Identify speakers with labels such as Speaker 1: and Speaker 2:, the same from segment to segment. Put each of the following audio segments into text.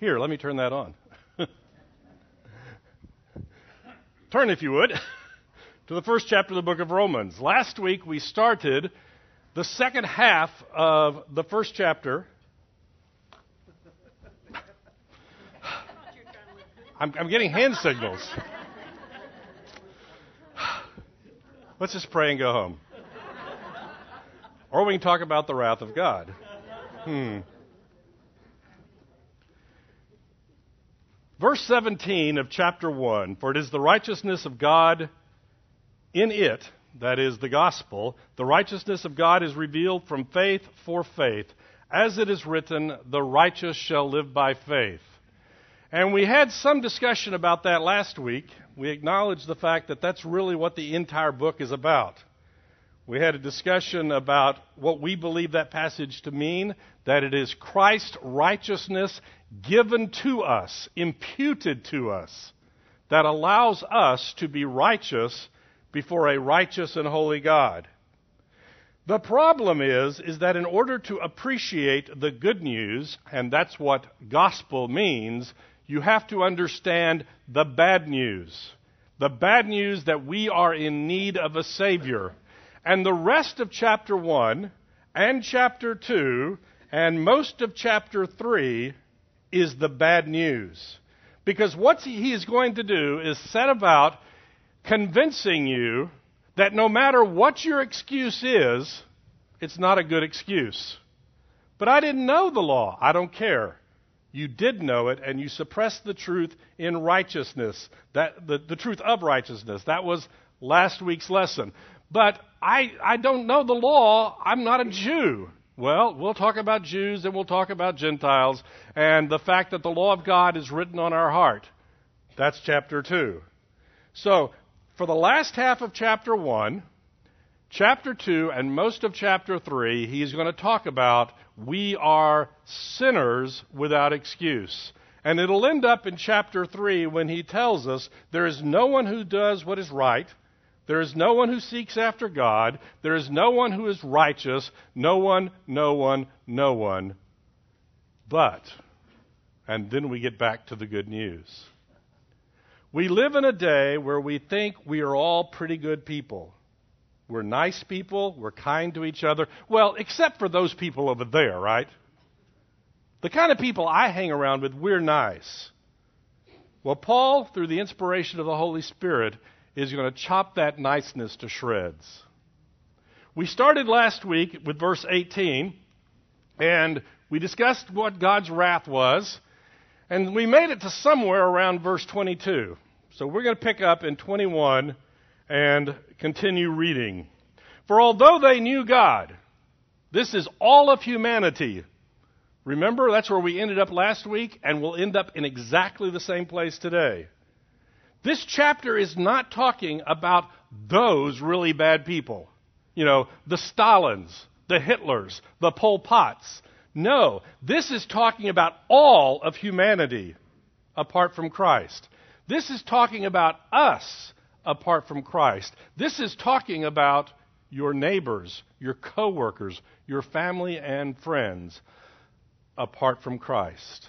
Speaker 1: Here, let me turn that on. turn, if you would, to the first chapter of the book of Romans. Last week we started the second half of the first chapter. I'm, I'm getting hand signals. Let's just pray and go home. Or we can talk about the wrath of God. Hmm. Verse 17 of chapter 1 For it is the righteousness of God in it, that is the gospel, the righteousness of God is revealed from faith for faith. As it is written, the righteous shall live by faith. And we had some discussion about that last week. We acknowledged the fact that that's really what the entire book is about. We had a discussion about what we believe that passage to mean that it is Christ's righteousness given to us, imputed to us, that allows us to be righteous before a righteous and holy God. The problem is, is that in order to appreciate the good news, and that's what gospel means, you have to understand the bad news. The bad news that we are in need of a Savior. And the rest of chapter 1 and chapter 2 and most of chapter 3 is the bad news. Because what he is going to do is set about convincing you that no matter what your excuse is, it's not a good excuse. But I didn't know the law. I don't care. You did know it, and you suppressed the truth in righteousness. That the, the truth of righteousness. That was last week's lesson. But I, I don't know the law. I'm not a Jew. Well, we'll talk about Jews and we'll talk about Gentiles and the fact that the law of God is written on our heart. That's chapter 2. So, for the last half of chapter 1, chapter 2, and most of chapter 3, he's going to talk about we are sinners without excuse. And it'll end up in chapter 3 when he tells us there is no one who does what is right there is no one who seeks after God. There is no one who is righteous. No one, no one, no one. But, and then we get back to the good news. We live in a day where we think we are all pretty good people. We're nice people. We're kind to each other. Well, except for those people over there, right? The kind of people I hang around with, we're nice. Well, Paul, through the inspiration of the Holy Spirit, is going to chop that niceness to shreds. We started last week with verse 18, and we discussed what God's wrath was, and we made it to somewhere around verse 22. So we're going to pick up in 21 and continue reading. For although they knew God, this is all of humanity. Remember, that's where we ended up last week, and we'll end up in exactly the same place today. This chapter is not talking about those really bad people. You know, the Stalins, the Hitlers, the Pol Pots. No, this is talking about all of humanity apart from Christ. This is talking about us apart from Christ. This is talking about your neighbors, your coworkers, your family and friends apart from Christ.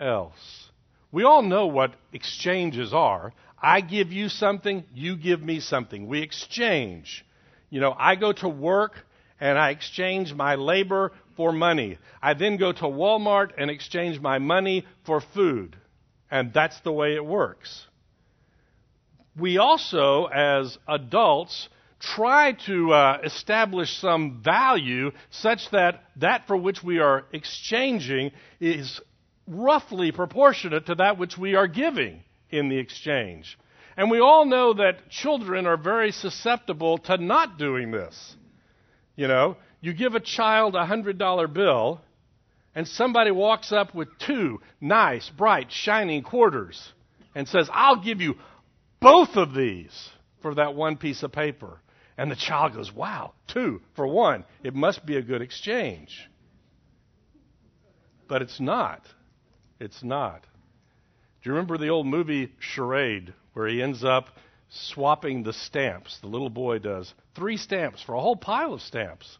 Speaker 1: else. We all know what exchanges are. I give you something, you give me something. We exchange. You know, I go to work and I exchange my labor for money. I then go to Walmart and exchange my money for food. And that's the way it works. We also, as adults, try to uh, establish some value such that that for which we are exchanging is roughly proportionate to that which we are giving in the exchange. And we all know that children are very susceptible to not doing this. You know, you give a child a $100 bill, and somebody walks up with two nice, bright, shining quarters and says, I'll give you both of these for that one piece of paper. And the child goes, Wow, two for one. It must be a good exchange. But it's not. It's not. Do you remember the old movie Charade, where he ends up swapping the stamps? The little boy does. Three stamps for a whole pile of stamps.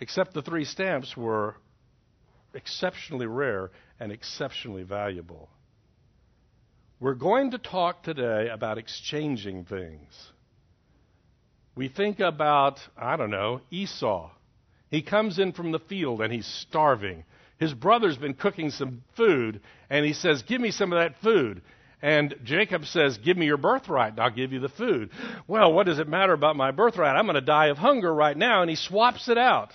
Speaker 1: Except the three stamps were exceptionally rare and exceptionally valuable. We're going to talk today about exchanging things. We think about, I don't know, Esau. He comes in from the field and he's starving. His brother's been cooking some food, and he says, Give me some of that food. And Jacob says, Give me your birthright, and I'll give you the food. Well, what does it matter about my birthright? I'm going to die of hunger right now. And he swaps it out.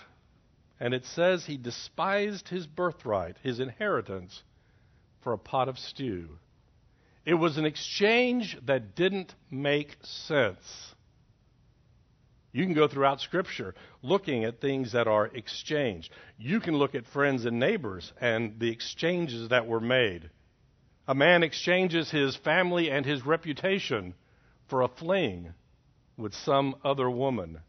Speaker 1: And it says he despised his birthright, his inheritance, for a pot of stew. It was an exchange that didn't make sense. You can go throughout Scripture looking at things that are exchanged. You can look at friends and neighbors and the exchanges that were made. A man exchanges his family and his reputation for a fling with some other woman.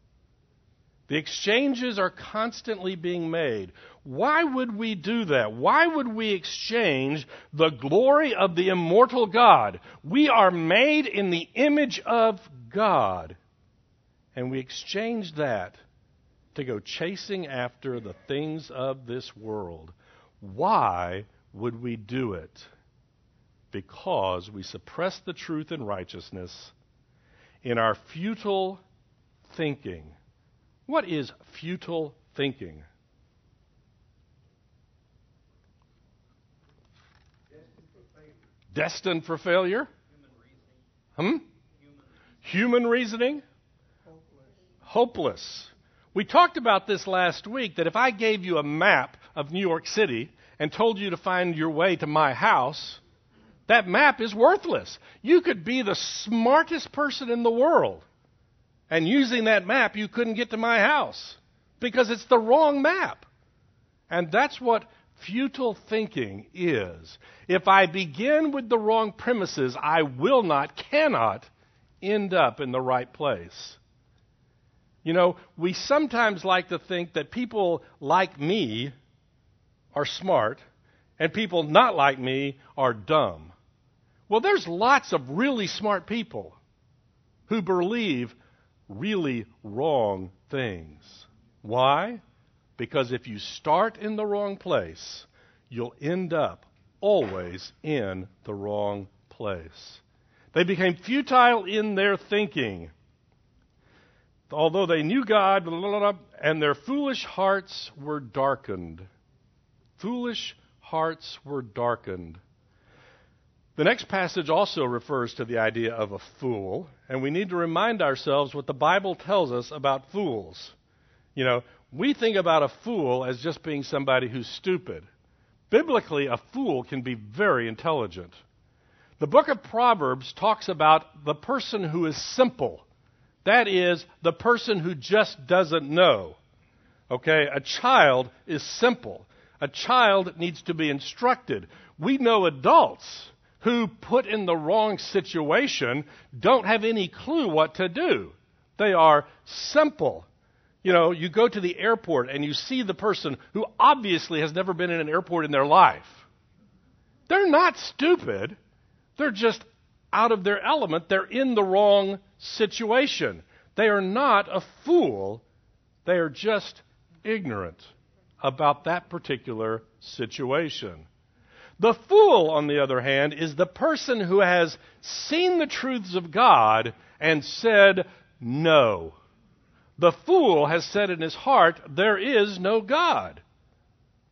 Speaker 1: The exchanges are constantly being made. Why would we do that? Why would we exchange the glory of the immortal God? We are made in the image of God and we exchange that to go chasing after the things of this world. Why would we do it? Because we suppress the truth and righteousness in our futile thinking. What is futile thinking? Destined for failure? Human hmm? Human reasoning? Hopeless. We talked about this last week that if I gave you a map of New York City and told you to find your way to my house, that map is worthless. You could be the smartest person in the world, and using that map, you couldn't get to my house because it's the wrong map. And that's what futile thinking is. If I begin with the wrong premises, I will not, cannot end up in the right place. You know, we sometimes like to think that people like me are smart and people not like me are dumb. Well, there's lots of really smart people who believe really wrong things. Why? Because if you start in the wrong place, you'll end up always in the wrong place. They became futile in their thinking although they knew God, blah, blah, blah, and their foolish hearts were darkened. Foolish hearts were darkened. The next passage also refers to the idea of a fool, and we need to remind ourselves what the Bible tells us about fools. You know, we think about a fool as just being somebody who's stupid. Biblically, a fool can be very intelligent. The book of Proverbs talks about the person who is simple that is the person who just doesn't know. Okay? A child is simple. A child needs to be instructed. We know adults who, put in the wrong situation, don't have any clue what to do. They are simple. You know, you go to the airport and you see the person who obviously has never been in an airport in their life. They're not stupid. They're just out of their element. They're in the wrong situation. They are not a fool, they are just ignorant about that particular situation. The fool, on the other hand, is the person who has seen the truths of God and said no. The fool has said in his heart, There is no God.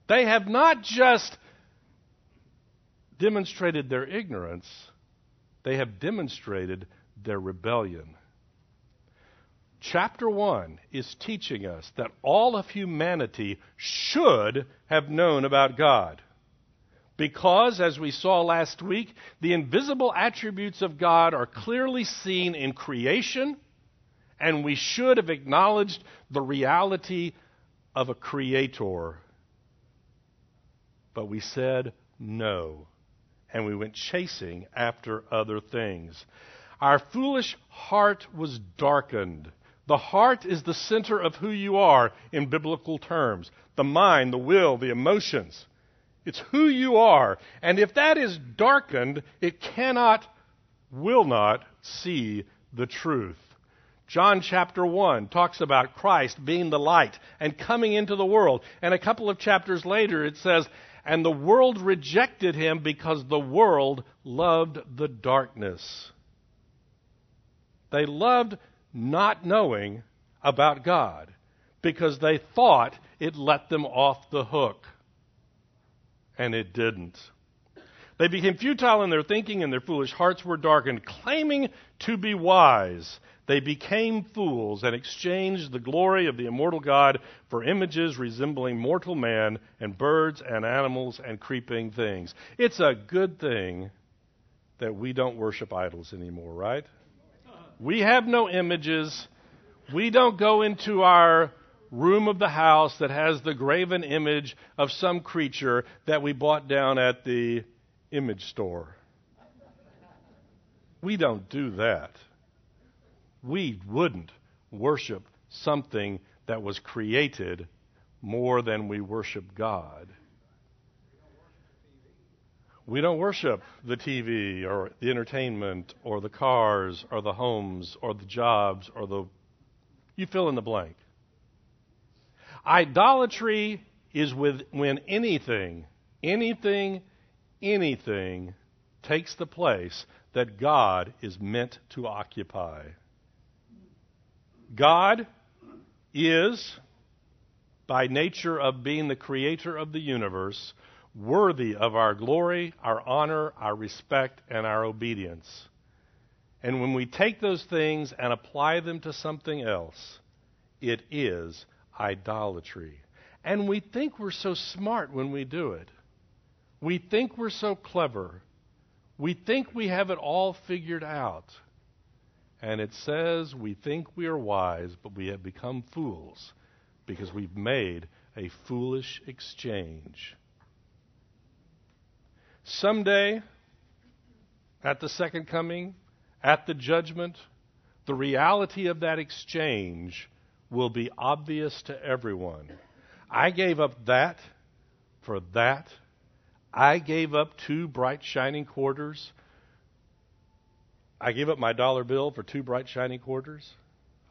Speaker 1: They have not just demonstrated their ignorance, they have demonstrated their rebellion. Chapter 1 is teaching us that all of humanity should have known about God. Because, as we saw last week, the invisible attributes of God are clearly seen in creation, and we should have acknowledged the reality of a creator. But we said no, and we went chasing after other things. Our foolish heart was darkened. The heart is the center of who you are in biblical terms the mind, the will, the emotions. It's who you are. And if that is darkened, it cannot, will not see the truth. John chapter 1 talks about Christ being the light and coming into the world. And a couple of chapters later it says, And the world rejected him because the world loved the darkness. They loved not knowing about God because they thought it let them off the hook. And it didn't. They became futile in their thinking, and their foolish hearts were darkened. Claiming to be wise, they became fools and exchanged the glory of the immortal God for images resembling mortal man and birds and animals and creeping things. It's a good thing that we don't worship idols anymore, right? We have no images. We don't go into our room of the house that has the graven image of some creature that we bought down at the image store. We don't do that. We wouldn't worship something that was created more than we worship God. We don't worship the TV or the entertainment or the cars or the homes or the jobs or the. You fill in the blank. Idolatry is with, when anything, anything, anything takes the place that God is meant to occupy. God is, by nature of being the creator of the universe, worthy of our glory, our honor, our respect, and our obedience. And when we take those things and apply them to something else, it is idolatry. And we think we're so smart when we do it. We think we're so clever. We think we have it all figured out. And it says we think we are wise, but we have become fools because we've made a foolish exchange. Someday, at the second coming, at the judgment, the reality of that exchange will be obvious to everyone. I gave up that for that. I gave up two bright, shining quarters. I gave up my dollar bill for two bright, shining quarters.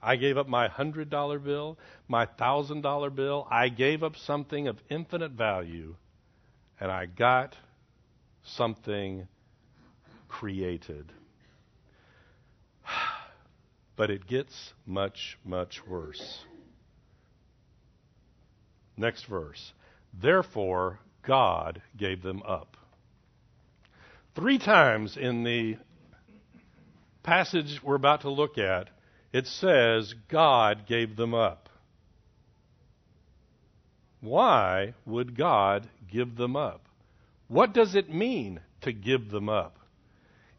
Speaker 1: I gave up my hundred dollar bill, my thousand dollar bill. I gave up something of infinite value, and I got something created. But it gets much, much worse. Next verse. Therefore, God gave them up. Three times in the passage we're about to look at, it says God gave them up. Why would God give them up? What does it mean to give them up?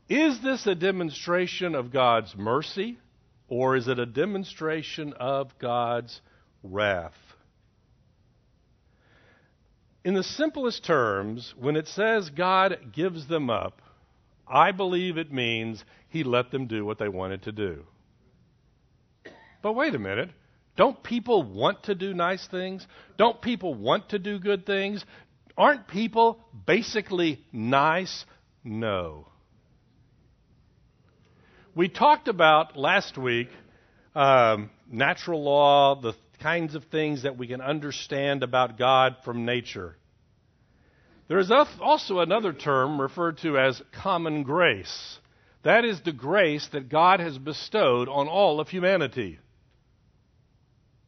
Speaker 1: Is this a demonstration of God's mercy or is it a demonstration of God's wrath? In the simplest terms, when it says God gives them up, I believe it means he let them do what they wanted to do. But wait a minute. Don't people want to do nice things? Don't people want to do good things? Aren't people basically nice? No. We talked about last week um, natural law, the kinds of things that we can understand about God from nature. There is also another term referred to as common grace. That is the grace that God has bestowed on all of humanity.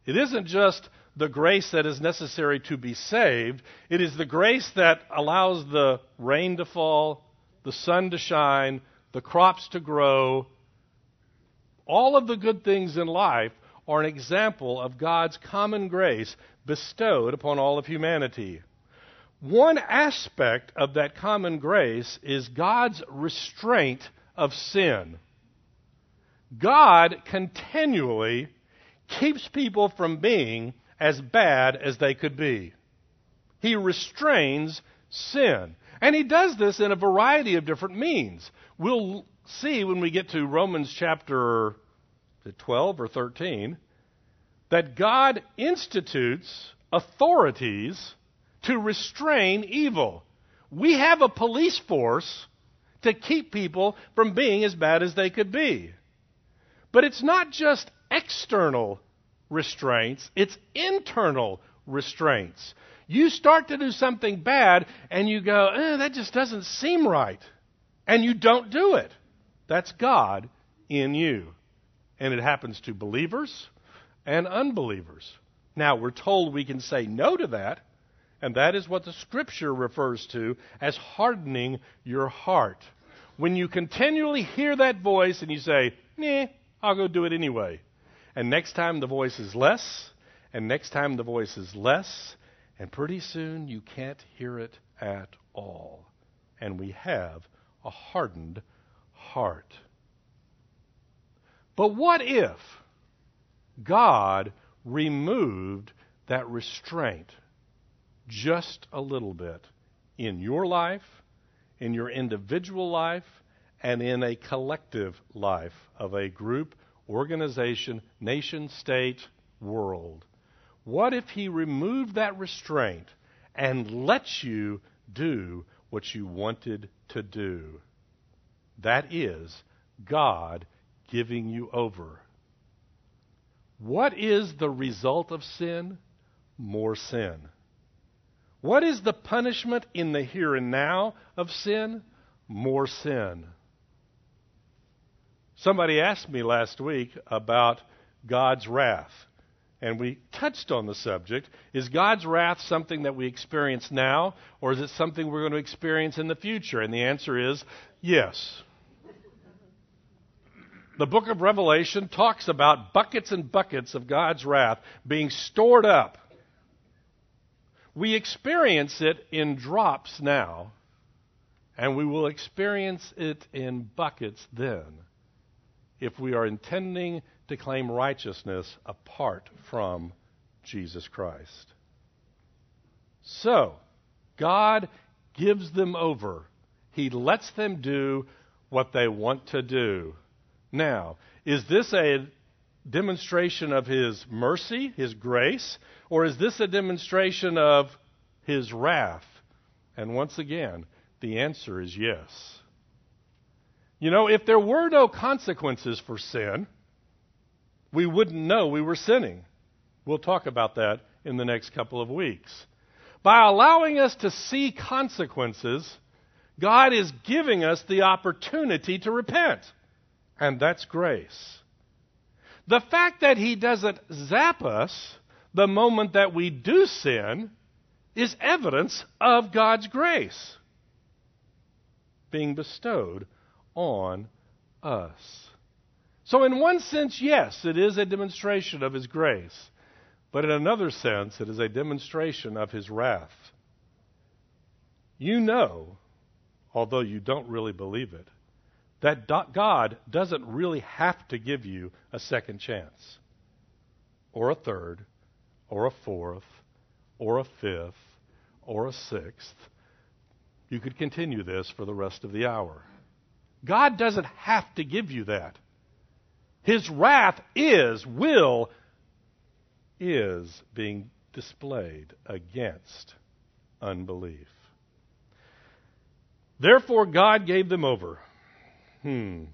Speaker 1: It isn't just the grace that is necessary to be saved. It is the grace that allows the rain to fall, the sun to shine, the crops to grow. All of the good things in life are an example of God's common grace bestowed upon all of humanity. One aspect of that common grace is God's restraint of sin. God continually keeps people from being as bad as they could be. He restrains sin. And he does this in a variety of different means. We'll see when we get to Romans chapter 12 or 13 that God institutes authorities to restrain evil. We have a police force to keep people from being as bad as they could be. But it's not just external restraints, it's internal restraints. You start to do something bad and you go, eh, that just doesn't seem right. And you don't do it. That's God in you. And it happens to believers and unbelievers. Now, we're told we can say no to that, and that is what the Scripture refers to as hardening your heart. When you continually hear that voice and you say, nah, I'll go do it anyway. And next time the voice is less, and next time the voice is less, and pretty soon you can't hear it at all. And we have a hardened heart. But what if God removed that restraint just a little bit in your life, in your individual life, and in a collective life of a group, organization, nation, state, world? What if He removed that restraint and let you do what you wanted to do? That is God giving you over. What is the result of sin? More sin. What is the punishment in the here and now of sin? More sin. Somebody asked me last week about God's wrath, and we touched on the subject. Is God's wrath something that we experience now, or is it something we're going to experience in the future? And the answer is yes. The book of Revelation talks about buckets and buckets of God's wrath being stored up we experience it in drops now, and we will experience it in buckets then if we are intending to claim righteousness apart from Jesus Christ. So, God gives them over. He lets them do what they want to do. Now, is this a demonstration of His mercy, His grace, or is this a demonstration of His wrath? And once again, the answer is yes. You know, if there were no consequences for sin, we wouldn't know we were sinning. We'll talk about that in the next couple of weeks. By allowing us to see consequences, God is giving us the opportunity to repent. And that's grace. The fact that He doesn't zap us the moment that we do sin is evidence of God's grace being bestowed on us. So, in one sense, yes, it is a demonstration of His grace. But in another sense, it is a demonstration of His wrath. You know, although you don't really believe it, that God doesn't really have to give you a second chance, or a third, or a fourth, or a fifth, or a sixth. You could continue this for the rest of the hour. God doesn't have to give you that. His wrath is, will, is being displayed against unbelief. Therefore, God gave them over Hmm.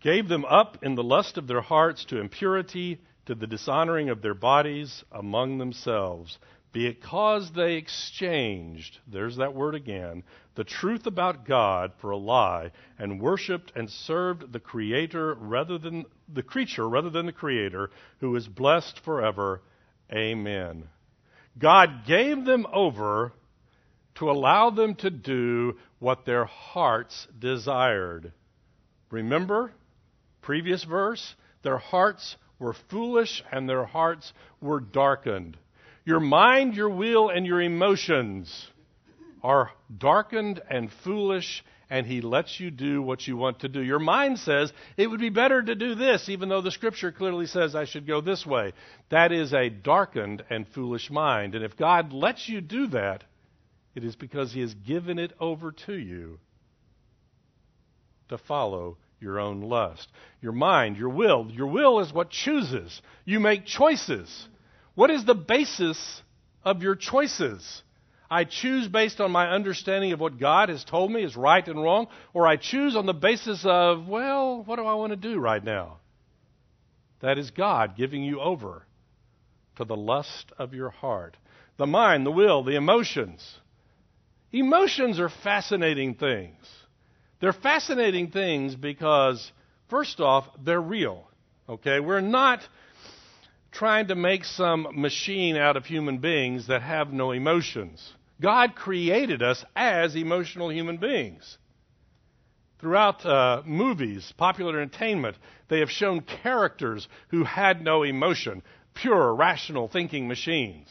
Speaker 1: Gave them up in the lust of their hearts to impurity, to the dishonoring of their bodies among themselves, because they exchanged, there's that word again, the truth about God for a lie, and worshipped and served the Creator rather than the creature rather than the Creator, who is blessed forever. Amen. God gave them over to allow them to do what their hearts desired. Remember, previous verse? Their hearts were foolish and their hearts were darkened. Your mind, your will, and your emotions are darkened and foolish, and He lets you do what you want to do. Your mind says, it would be better to do this, even though the Scripture clearly says I should go this way. That is a darkened and foolish mind. And if God lets you do that, It is because He has given it over to you to follow your own lust. Your mind, your will. Your will is what chooses. You make choices. What is the basis of your choices? I choose based on my understanding of what God has told me is right and wrong, or I choose on the basis of, well, what do I want to do right now? That is God giving you over to the lust of your heart. The mind, the will, the emotions. Emotions are fascinating things. They're fascinating things because, first off, they're real. Okay? We're not trying to make some machine out of human beings that have no emotions. God created us as emotional human beings. Throughout uh, movies, popular entertainment, they have shown characters who had no emotion, pure, rational thinking machines.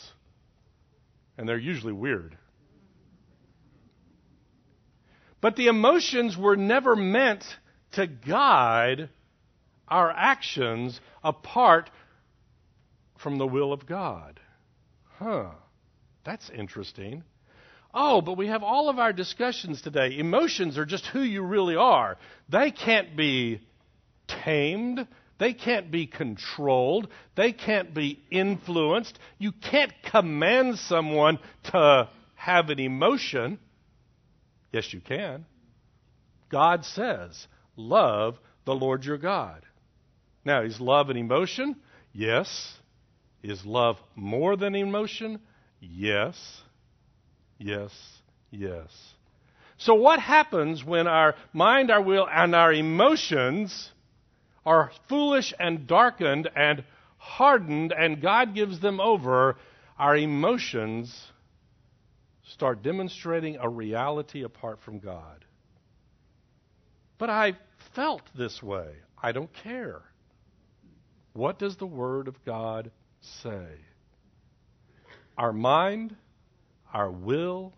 Speaker 1: And they're usually weird. But the emotions were never meant to guide our actions apart from the will of God. Huh. That's interesting. Oh, but we have all of our discussions today. Emotions are just who you really are. They can't be tamed. They can't be controlled. They can't be influenced. You can't command someone to have an emotion. Yes, you can. God says, Love the Lord your God. Now, is love an emotion? Yes. Is love more than emotion? Yes. Yes. Yes. So, what happens when our mind, our will, and our emotions are foolish and darkened and hardened, and God gives them over? Our emotions start demonstrating a reality apart from God. But I felt this way. I don't care. What does the Word of God say? Our mind, our will,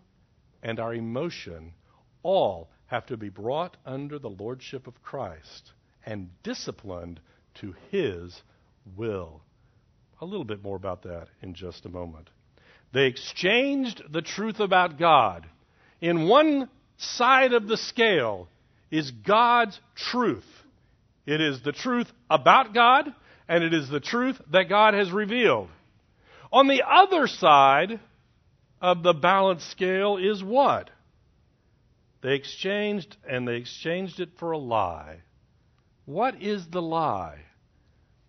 Speaker 1: and our emotion all have to be brought under the lordship of Christ and disciplined to His will. A little bit more about that in just a moment. They exchanged the truth about God. In one side of the scale is God's truth. It is the truth about God, and it is the truth that God has revealed. On the other side of the balance scale is what? They exchanged, and they exchanged it for a lie. What is the lie?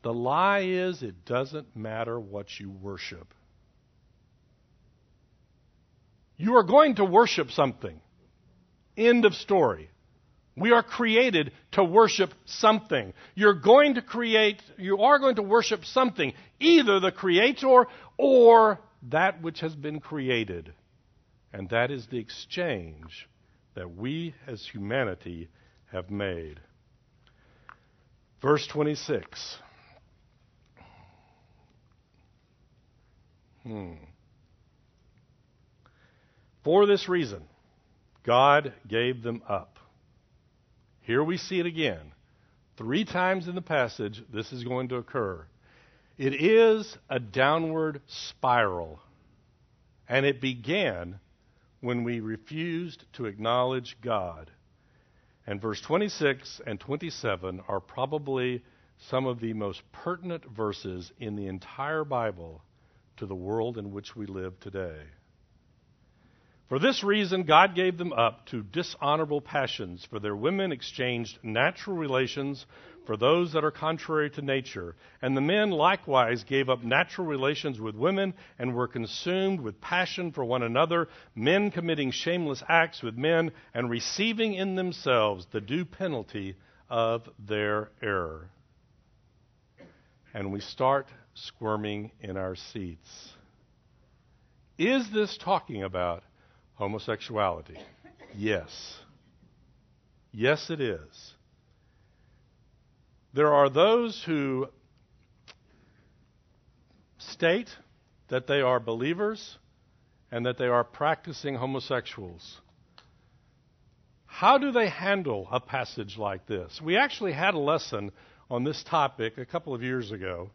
Speaker 1: The lie is it doesn't matter what you worship. You are going to worship something. End of story. We are created to worship something. You're going to create, you are going to worship something, either the Creator or that which has been created. And that is the exchange that we as humanity have made. Verse 26. Hmm. For this reason, God gave them up. Here we see it again. Three times in the passage, this is going to occur. It is a downward spiral. And it began when we refused to acknowledge God. And verse 26 and 27 are probably some of the most pertinent verses in the entire Bible to the world in which we live today. For this reason, God gave them up to dishonorable passions, for their women exchanged natural relations for those that are contrary to nature. And the men likewise gave up natural relations with women and were consumed with passion for one another, men committing shameless acts with men and receiving in themselves the due penalty of their error. And we start squirming in our seats. Is this talking about homosexuality? Yes. Yes, it is. There are those who state that they are believers and that they are practicing homosexuals. How do they handle a passage like this? We actually had a lesson on this topic a couple of years ago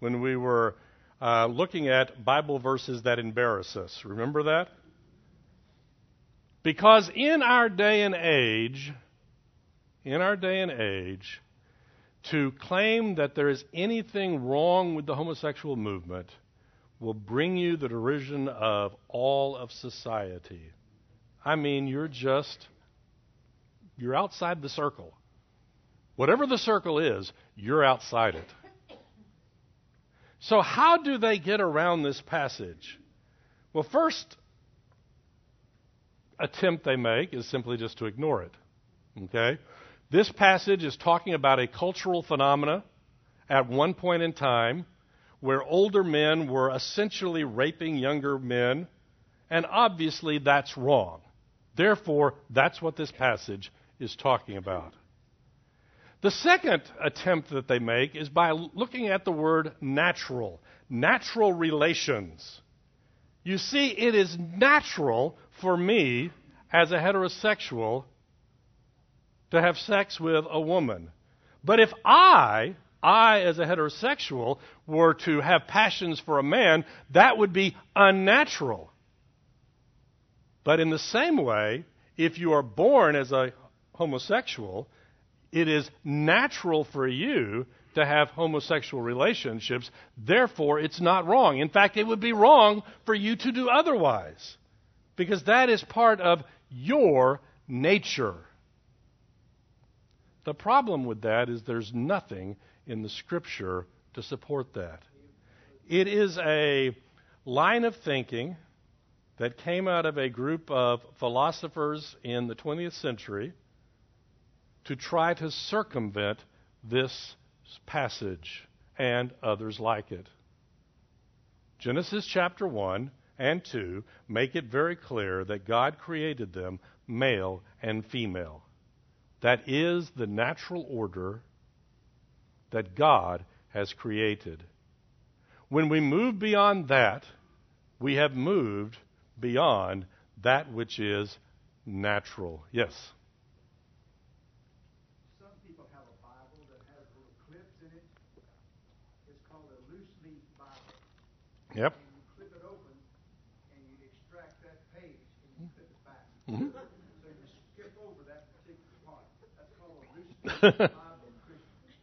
Speaker 1: when we were uh, looking at Bible verses that embarrass us. Remember that? Because in our day and age, in our day and age, to claim that there is anything wrong with the homosexual movement will bring you the derision of all of society. I mean, you're just, you're outside the circle. Whatever the circle is, you're outside it. So, how do they get around this passage? Well, first attempt they make is simply just to ignore it. Okay? This passage is talking about a cultural phenomena at one point in time where older men were essentially raping younger men, and obviously that's wrong. Therefore, that's what this passage is talking about. The second attempt that they make is by looking at the word natural, natural relations. You see, it is natural for me as a heterosexual to have sex with a woman. But if I, I as a heterosexual, were to have passions for a man, that would be unnatural. But in the same way, if you are born as a homosexual, it is natural for you to have homosexual relationships. Therefore, it's not wrong. In fact, it would be wrong for you to do otherwise. Because that is part of your nature. The problem with that is there's nothing in the scripture to support that. It is a line of thinking that came out of a group of philosophers in the 20th century to try to circumvent this passage and others like it. Genesis chapter 1 and 2 make it very clear that God created them male and female. That is the natural order that God has created. When we move beyond that, we have moved beyond that which is natural. Yes?
Speaker 2: Some people have a Bible that has little clips in it. It's called a loose leaf Bible.
Speaker 1: Yep.
Speaker 2: And you clip it open and you extract that page and you clip it back.
Speaker 1: Mhm.
Speaker 2: So you skip over that particular part. That's called a loose leaf Bible Christian. Mm-hmm.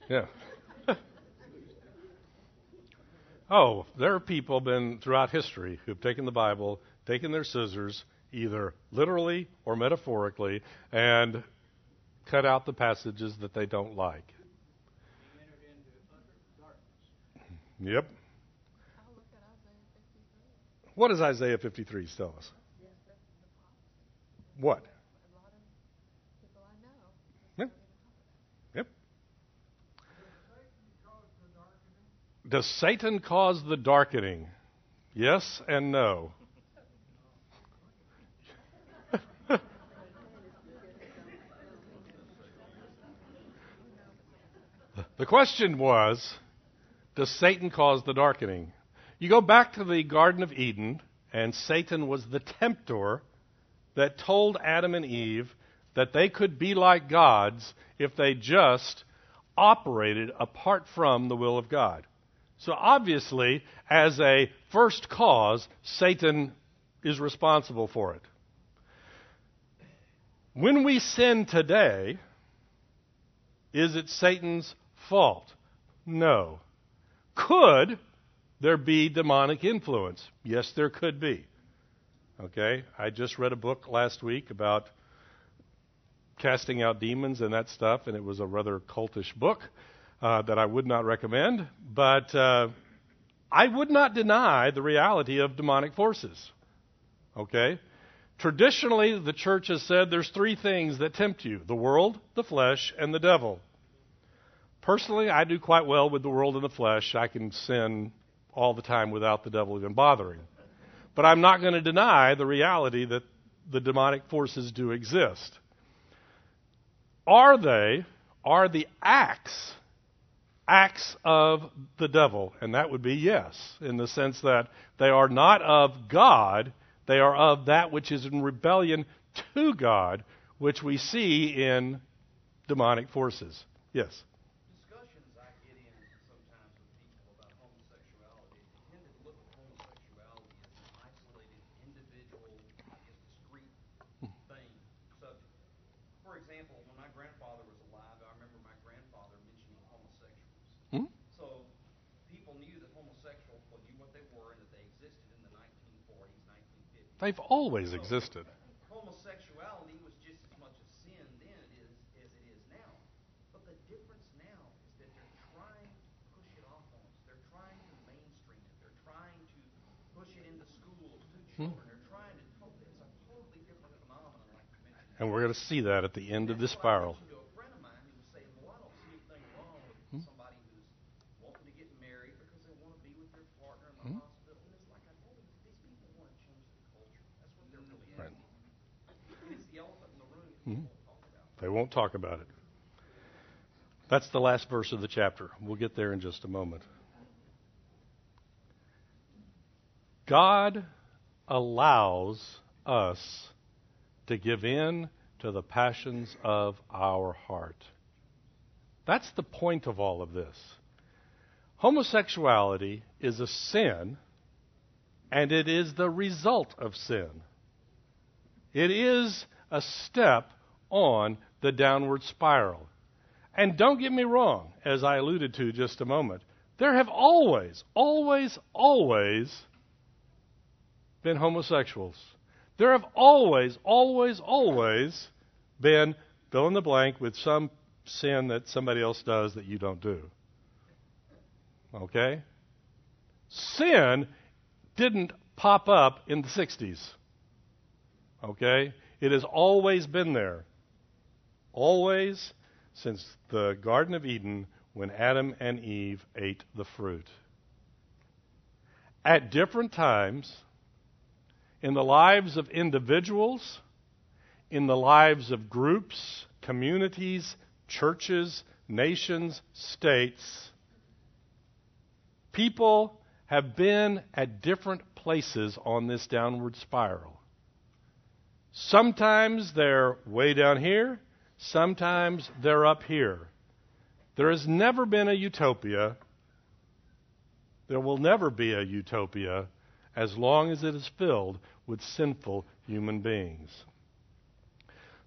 Speaker 1: Yeah. oh, there are people been throughout history who've taken the Bible, taken their scissors, either literally or metaphorically, and cut out the passages that they don't like. Yep.
Speaker 3: I'll look at Isaiah 53.
Speaker 1: What does Isaiah 53 tell us? What?
Speaker 3: A lot of people I know.
Speaker 1: Yep. Yep.
Speaker 2: Cause the darkening.
Speaker 1: Does Satan cause the darkening? Yes and no. the question was Does Satan cause the darkening? You go back to the Garden of Eden, and Satan was the tempter that told Adam and Eve that they could be like gods if they just operated apart from the will of God. So obviously, as a first cause, Satan is responsible for it. When we sin today, is it Satan's fault? No. Could there be demonic influence? Yes, there could be. Okay? I just read a book last week about casting out demons and that stuff, and it was a rather cultish book uh, that I would not recommend. But uh, I would not deny the reality of demonic forces. Okay? Traditionally, the church has said there's three things that tempt you the world, the flesh, and the devil. Personally, I do quite well with the world and the flesh. I can sin all the time without the devil even bothering. But I'm not going to deny the reality that the demonic forces do exist. Are they, are the acts, acts of the devil? And that would be yes, in the sense that they are not of God, they are of that which is in rebellion to God, which we see in demonic forces. Yes?
Speaker 4: discussions I get in sometimes with people about homosexuality, they tend to look at homosexuality as an isolated, individual, I guess, discrete thing.
Speaker 1: They've always existed.
Speaker 4: homosexuality was just as much a sin then is, as it is now. But the difference now is that they're trying to push it off on us. They're trying to mainstream it. They're trying to push it into schools to hmm. children. They're trying to. It's a totally different phenomenon, like.
Speaker 1: And we're going to see that at the end of this spiral.
Speaker 4: To a friend of mine who was saying, "Well, I don't see anything wrong with somebody who's wanting to get married because they want to be with their partner in the hospital." And it's like I told him, these people want to change the culture. That's what they're really
Speaker 1: Right.
Speaker 4: after. It's the elephant in the room. that People won't talk about.
Speaker 1: They won't talk about it. That's the last verse of the chapter. We'll get there in just a moment. God allows us to give in to the passions of our heart. That's the point of all of this. Homosexuality is a sin, and it is the result of sin. It is a step on the downward spiral. And don't get me wrong, as I alluded to just a moment, there have always, always, always been homosexuals. There have always, always, always been fill in the blank with some sin that somebody else does that you don't do. Okay? Sin didn't pop up in the 60s. Okay? It has always been there. Always since the Garden of Eden when Adam and Eve ate the fruit. At different times, in the lives of individuals, in the lives of groups, communities, churches, nations, states, people have been at different places on this downward spiral. Sometimes they're way down here, sometimes they're up here. There has never been a utopia. There will never be a utopia as long as it is filled with sinful human beings.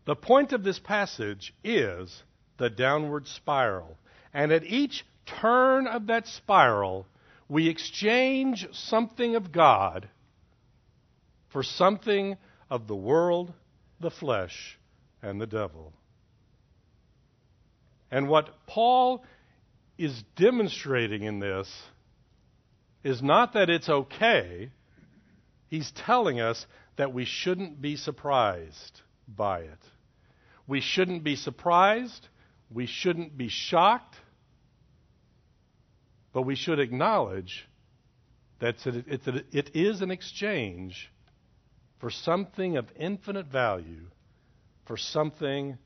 Speaker 1: The point of this passage is the downward spiral. And at each turn of that spiral, we exchange something of God for something of the world, the flesh, and the devil. And what Paul is demonstrating in this is not that it's okay, he's telling us that we shouldn't be surprised by it. We shouldn't be surprised, we shouldn't be shocked, but we should acknowledge that it is an exchange for something of infinite value for something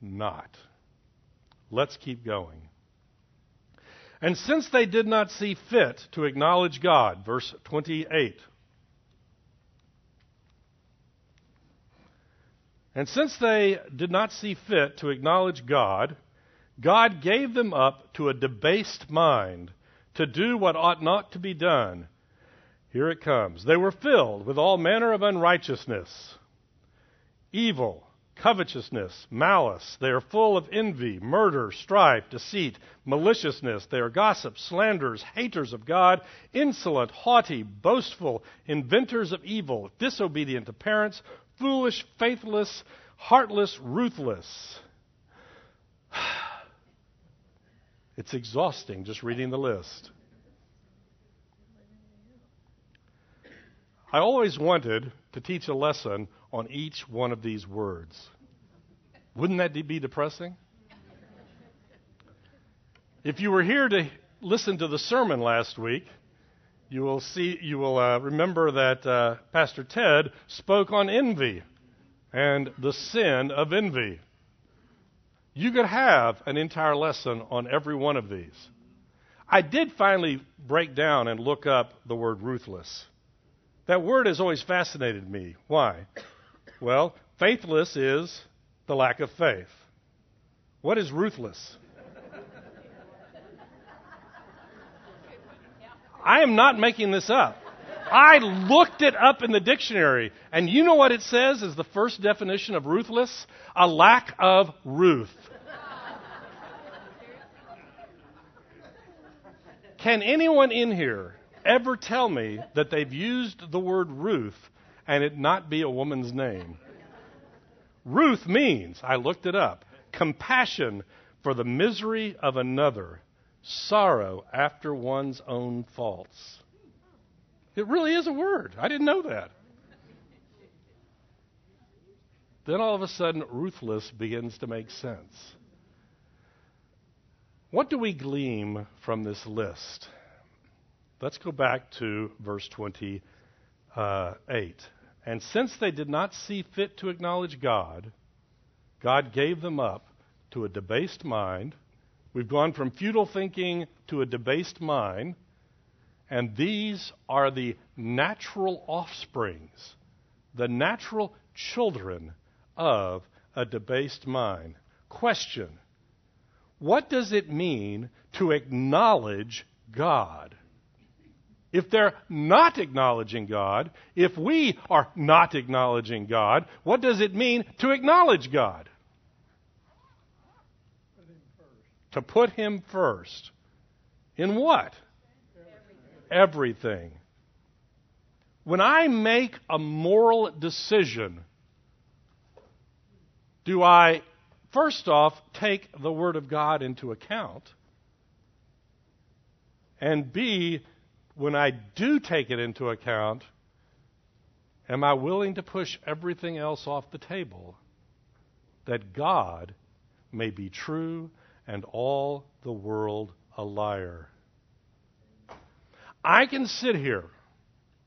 Speaker 1: not. Let's keep going. And since they did not see fit to acknowledge God, verse 28. And since they did not see fit to acknowledge God, God gave them up to a debased mind to do what ought not to be done. Here it comes. They were filled with all manner of unrighteousness, evil, covetousness, malice. They are full of envy, murder, strife, deceit, maliciousness. They are gossips, slanderers, haters of God, insolent, haughty, boastful, inventors of evil, disobedient to parents, foolish, faithless, heartless, ruthless. It's exhausting just reading the list. I always wanted to teach a lesson on each one of these words. Wouldn't that be depressing? If you were here to listen to the sermon last week, you will see you will uh, remember that uh, Pastor Ted spoke on envy and the sin of envy. You could have an entire lesson on every one of these. I did finally break down and look up the word ruthless. That word has always fascinated me. Why? Well, faithless is the lack of faith. What is ruthless? I am not making this up. I looked it up in the dictionary, and you know what it says is the first definition of ruthless? A lack of ruth. Can anyone in here ever tell me that they've used the word Ruth and it not be a woman's name. Ruth means, I looked it up, compassion for the misery of another, sorrow after one's own faults. It really is a word. I didn't know that. Then all of a sudden, ruthless begins to make sense. What do we glean from this list? Let's go back to verse 28. Uh, And since they did not see fit to acknowledge God, God gave them up to a debased mind. We've gone from futile thinking to a debased mind. And these are the natural offsprings, the natural children of a debased mind. Question What does it mean to acknowledge God? If they're not acknowledging God, if we are not acknowledging God, what does it mean to acknowledge God?
Speaker 2: Put.
Speaker 1: To put Him first. In what? Everything. When I make a moral decision, do I first off take the Word of God into account? And B, when I do take it into account, am I willing to push everything else off the table that God may be true and all the world a liar? I can sit here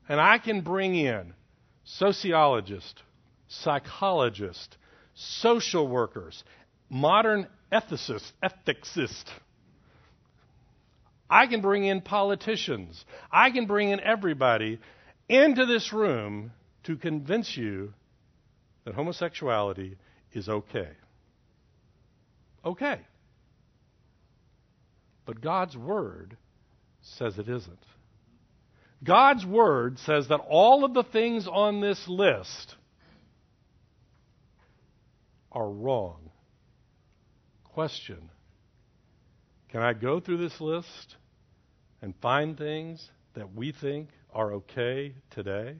Speaker 1: and I can bring in sociologists, psychologists, social workers, modern ethicists, ethicists. I can bring in politicians. I can bring in everybody into this room to convince you that homosexuality is okay. Okay. But God's Word says it isn't. God's Word says that all of the things on this list are wrong. Question Can I go through this list and find things that we think are okay today?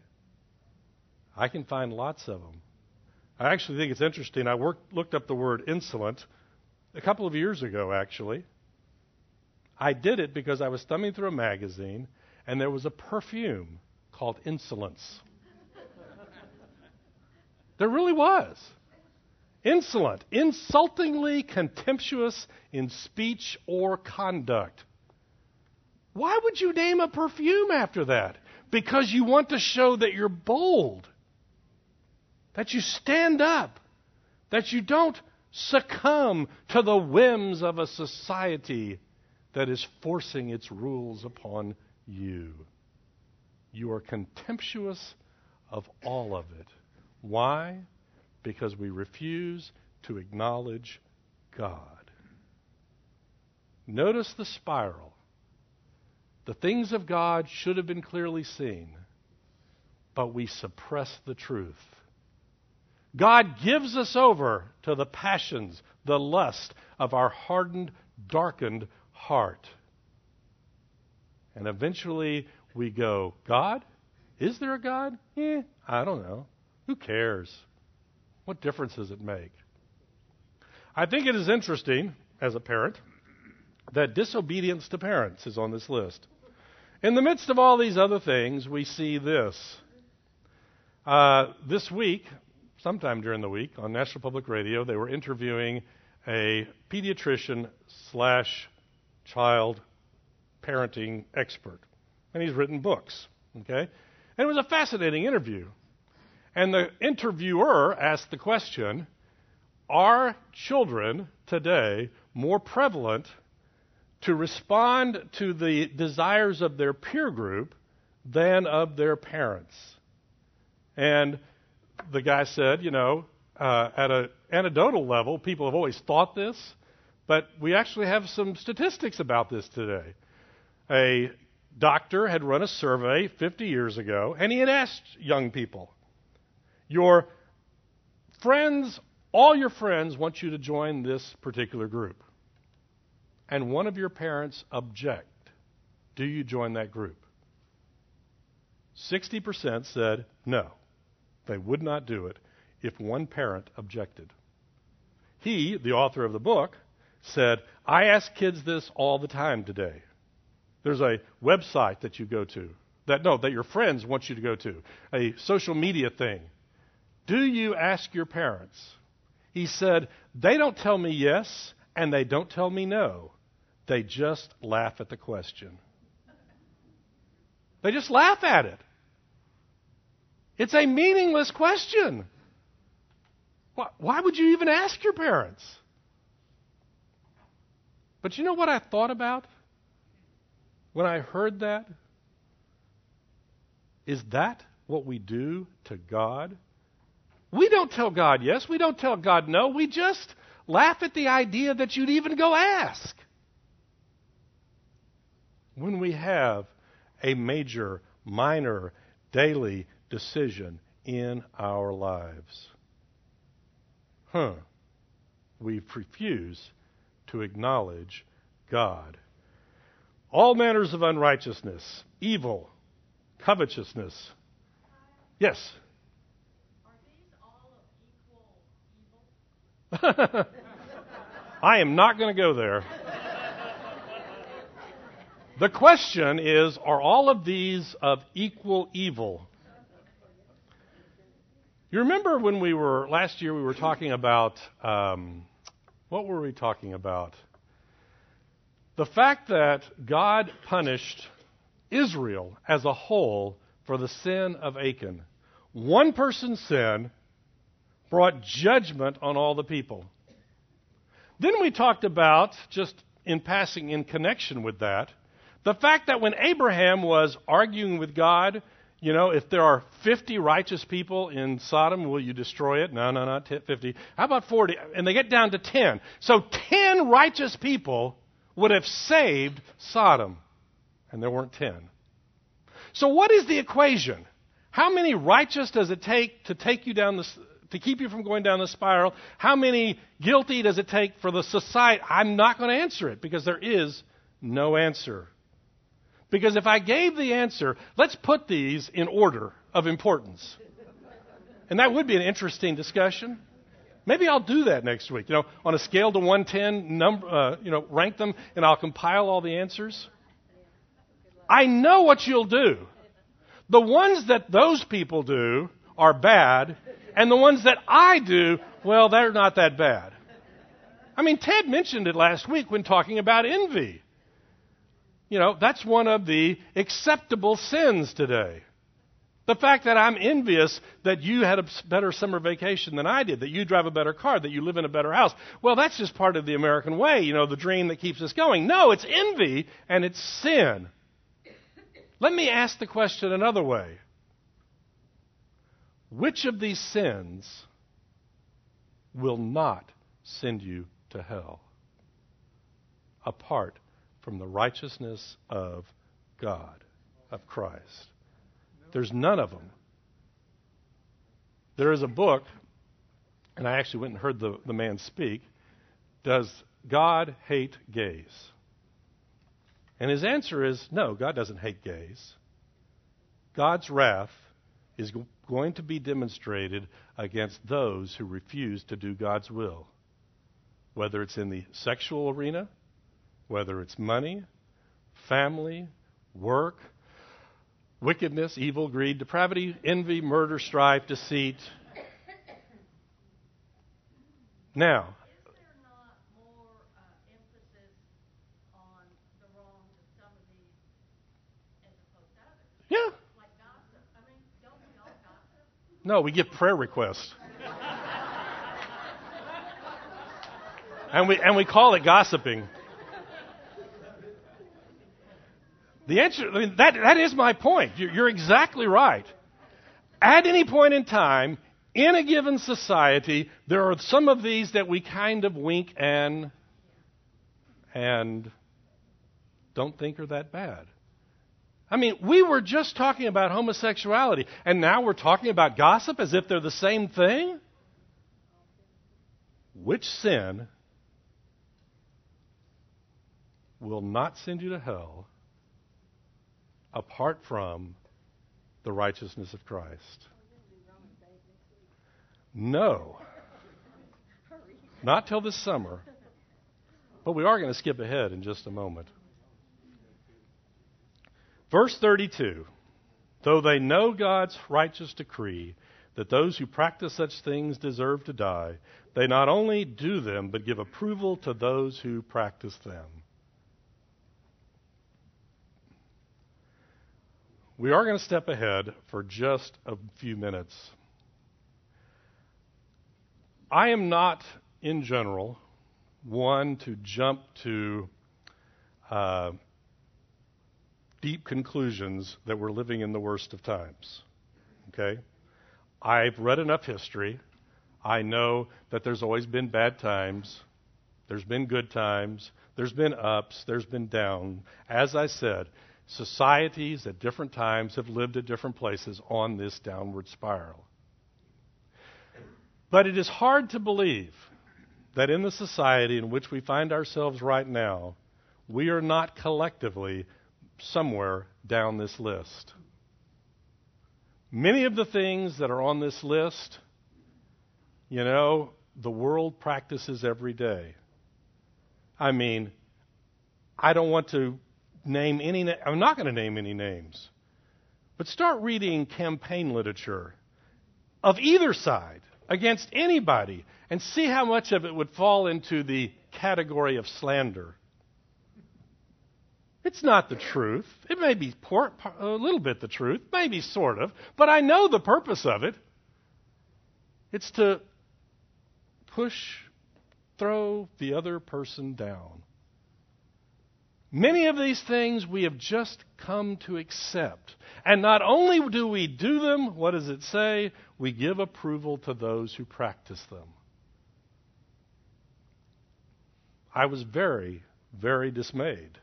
Speaker 1: I can find lots of them. I actually think it's interesting. I worked, looked up the word insolent a couple of years ago, actually. I did it because I was thumbing through a magazine and there was a perfume called Insolence. there really was. Insolent, insultingly contemptuous in speech or conduct. Why would you name a perfume after that? Because you want to show that you're bold, that you stand up, that you don't succumb to the whims of a society that is forcing its rules upon you. You are contemptuous of all of it. Why? Because we refuse to acknowledge God. Notice the spiral. The things of God should have been clearly seen, but we suppress the truth. God gives us over to the passions, the lust of our hardened, darkened heart. And eventually we go, God? Is there a God? Eh, I don't know. Who cares? What difference does it make? I think it is interesting, as a parent, that disobedience to parents is on this list. In the midst of all these other things, we see this. Uh, this week, sometime during the week, on National Public Radio, they were interviewing a pediatrician slash child parenting expert. And he's written books. Okay? And it was a fascinating interview. And the interviewer asked the question Are children today more prevalent to respond to the desires of their peer group than of their parents? And the guy said, You know, uh, at an anecdotal level, people have always thought this, but we actually have some statistics about this today. A doctor had run a survey 50 years ago, and he had asked young people, your friends, all your friends want you to join this particular group. And one of your parents object. Do you join that group? 60% said no. They would not do it if one parent objected. He, the author of the book, said, I ask kids this all the time today. There's a website that you go to, that no, that your friends want you to go to, a social media thing. Do you ask your parents? He said, They don't tell me yes, and they don't tell me no. They just laugh at the question. They just laugh at it. It's a meaningless question. Why would you even ask your parents? But you know what I thought about when I heard that? Is that what we do to God? We don't tell God yes. We don't tell God no. We just laugh at the idea that you'd even go ask. When we have a major, minor, daily decision in our lives. Huh. We refuse to acknowledge God. All manners of unrighteousness, evil, covetousness. Yes.
Speaker 5: Are these all of equal evil?
Speaker 1: I am not going to go there. The question is are all of these of equal evil? You remember when we were, last year, we were talking about, um, what were we talking about? The fact that God punished Israel as a whole for the sin of Achan. One person's sin brought judgment on all the people. Then we talked about, just in passing in connection with that, the fact that when Abraham was arguing with God, you know, if there are 50 righteous people in Sodom, will you destroy it? No, no, not 50. How about 40? And they get down to 10. So 10 righteous people would have saved Sodom, and there weren't 10. So what is the equation? How many righteous does it take to take you down the to keep you from going down the spiral? How many guilty does it take for the society? I'm not going to answer it because there is no answer. Because if I gave the answer, let's put these in order of importance. And that would be an interesting discussion. Maybe I'll do that next week. You know, on a scale to 110, number, uh, you know, rank them, and I'll compile all the answers. I know what you'll do. The ones that those people do are bad, and the ones that I do, well, they're not that bad. I mean, Ted mentioned it last week when talking about envy. You know, that's one of the acceptable sins today. The fact that I'm envious that you had a better summer vacation than I did, that you drive a better car, that you live in a better house. Well, that's just part of the American way, you know, the dream that keeps us going. No, it's envy and it's sin. Let me ask the question another way. Which of these sins will not send you to hell apart from the righteousness of God, of Christ. There's none of them. There is a book, and I actually went and heard the, the man speak. Does God hate gays? And his answer is no, God doesn't hate gays. God's wrath is going to be demonstrated against those who refuse to do God's will, whether it's in the sexual arena, whether it's money, family, work, wickedness, evil, greed, depravity, envy, murder, strife, deceit. Now,
Speaker 5: Is there not more uh, emphasis on the wrongs of some of these as opposed to others?
Speaker 1: yeah,
Speaker 5: Like gossip. I mean, don't we all gossip?
Speaker 1: No, we get prayer requests. and we and we call it gossiping. The answer, I mean, that, that is my point. You're, you're exactly right. At any point in time, in a given society, there are some of these that we kind of wink and and don't think are that bad. I mean, we were just talking about homosexuality, and now we're talking about gossip as if they're the same thing? Which sin will not send you to hell apart from the righteousness of Christ? No. Not till this summer. But we are going to skip ahead in just a moment. Verse 32 Though they know God's righteous decree that those who practice such things deserve to die, they not only do them, but give approval to those who practice them. We are going to step ahead for just a few minutes. I am not, in general, one to jump to uh, deep conclusions that we're living in the worst of times. Okay? I've read enough history. I know that there's always been bad times. There's been good times. There's been ups. There's been down. As I said, societies at different times have lived at different places on this downward spiral. But it is hard to believe that in the society in which we find ourselves right now, we are not collectively somewhere down this list. Many of the things that are on this list, you know, the world practices every day. I mean, I don't want to name any, na- I'm not going to name any names, but start reading campaign literature of either side against anybody and see how much of it would fall into the category of slander. It's not the truth. It may be a little bit the truth, maybe sort of, but I know the purpose of it. It's to push, throw the other person down. Many of these things we have just come to accept. And not only do we do them, what does it say? We give approval to those who practice them. I was very, very dismayed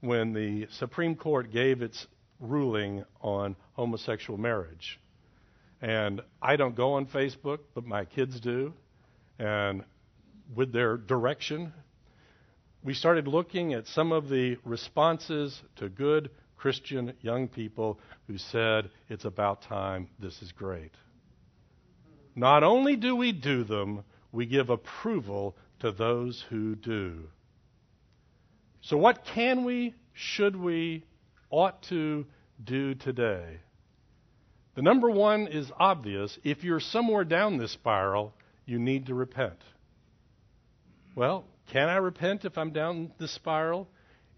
Speaker 1: when the Supreme Court gave its ruling on homosexual marriage. And I don't go on Facebook, but my kids do. And with their direction, we started looking at some of the responses to good Christian young people who said, It's about time, this is great. Not only do we do them, we give approval to those who do. So, what can we, should we, ought to do today? The number one is obvious. If you're somewhere down this spiral, you need to repent. Well, can I repent if I'm down this spiral?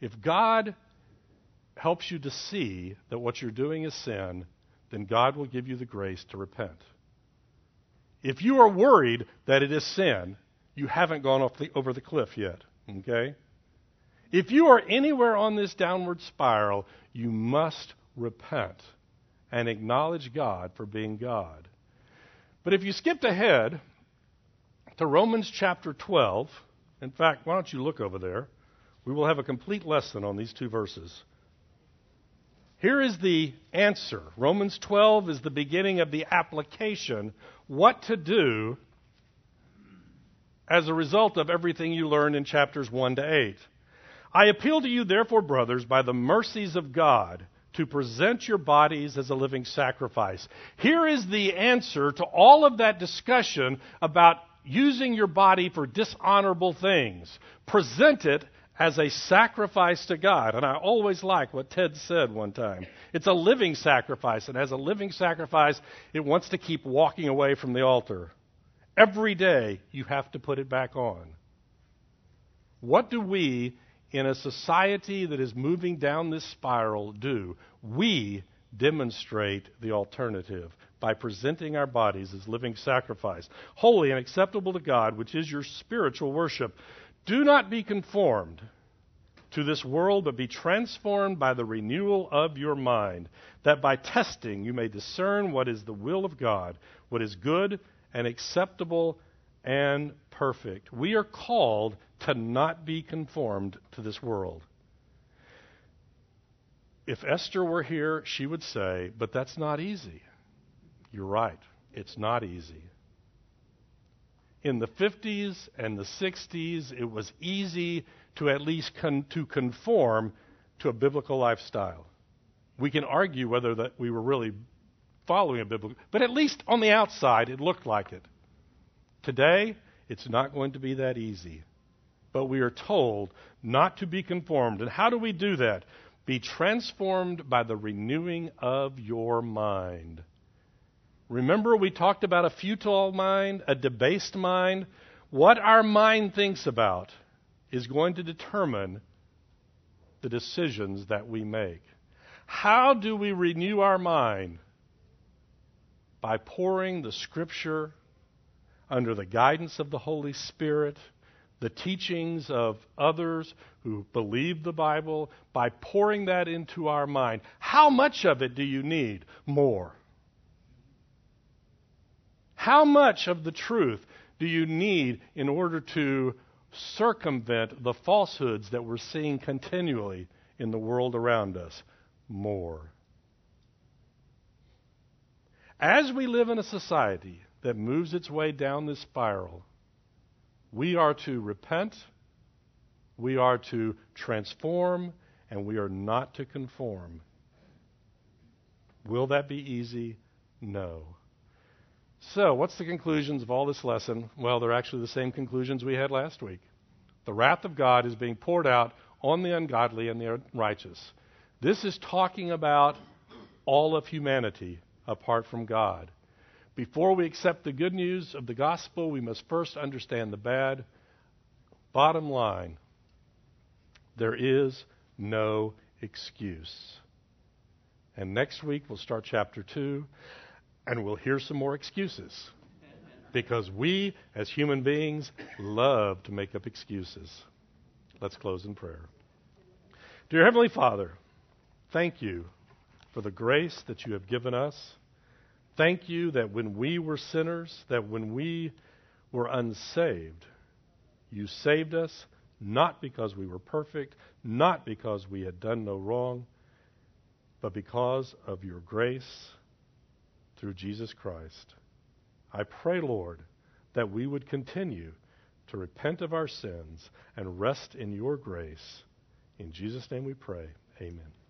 Speaker 1: If God helps you to see that what you're doing is sin, then God will give you the grace to repent. If you are worried that it is sin, you haven't gone off the, over the cliff yet. Okay? If you are anywhere on this downward spiral, you must repent and acknowledge God for being God. But if you skipped ahead to Romans chapter 12, in fact, why don't you look over there? We will have a complete lesson on these two verses. Here is the answer. Romans 12 is the beginning of the application. What to do as a result of everything you learned in chapters 1 to 8. I appeal to you, therefore, brothers, by the mercies of God, to present your bodies as a living sacrifice. Here is the answer to all of that discussion about using your body for dishonorable things. Present it as a sacrifice to God. And I always like what Ted said one time. It's a living sacrifice, and as a living sacrifice, it wants to keep walking away from the altar. Every day, you have to put it back on. What do we, in a society that is moving down this spiral, do? We demonstrate the alternative by presenting our bodies as living sacrifice, holy and acceptable to God, which is your spiritual worship. Do not be conformed to this world, but be transformed by the renewal of your mind, that by testing you may discern what is the will of God, what is good and acceptable and perfect. We are called to not be conformed to this world. If Esther were here, she would say, But that's not easy. You're right, it's not easy. In the 50s and the 60s, it was easy to at least con- to conform to a biblical lifestyle. We can argue whether that we were really following a biblical, but at least on the outside, it looked like it. Today, it's not going to be that easy. But we are told not to be conformed. And how do we do that? Be transformed by the renewing of your mind. Remember, we talked about a futile mind, a debased mind. What our mind thinks about is going to determine the decisions that we make. How do we renew our mind? By pouring the Scripture under the guidance of the Holy Spirit, the teachings of others who believe the Bible, by pouring that into our mind. How much of it do you need? More. How much of the truth do you need in order to circumvent the falsehoods that we're seeing continually in the world around us? More. As we live in a society that moves its way down this spiral, we are to repent, we are to transform, and we are not to conform. Will that be easy? No. So, what's the conclusions of all this lesson? Well, they're actually the same conclusions we had last week. The wrath of God is being poured out on the ungodly and the unrighteous. This is talking about all of humanity apart from God. Before we accept the good news of the gospel, we must first understand the bad. Bottom line, there is no excuse. And next week we'll start chapter 2 and we'll hear some more excuses. Because we, as human beings, love to make up excuses. Let's close in prayer. Dear Heavenly Father, thank you for the grace that you have given us. Thank you that when we were sinners, that when we were unsaved, you saved us not because we were perfect, not because we had done no wrong, but because of your grace through Jesus Christ. I pray, Lord, that we would continue to repent of our sins and rest in your grace. In Jesus' name we pray. Amen.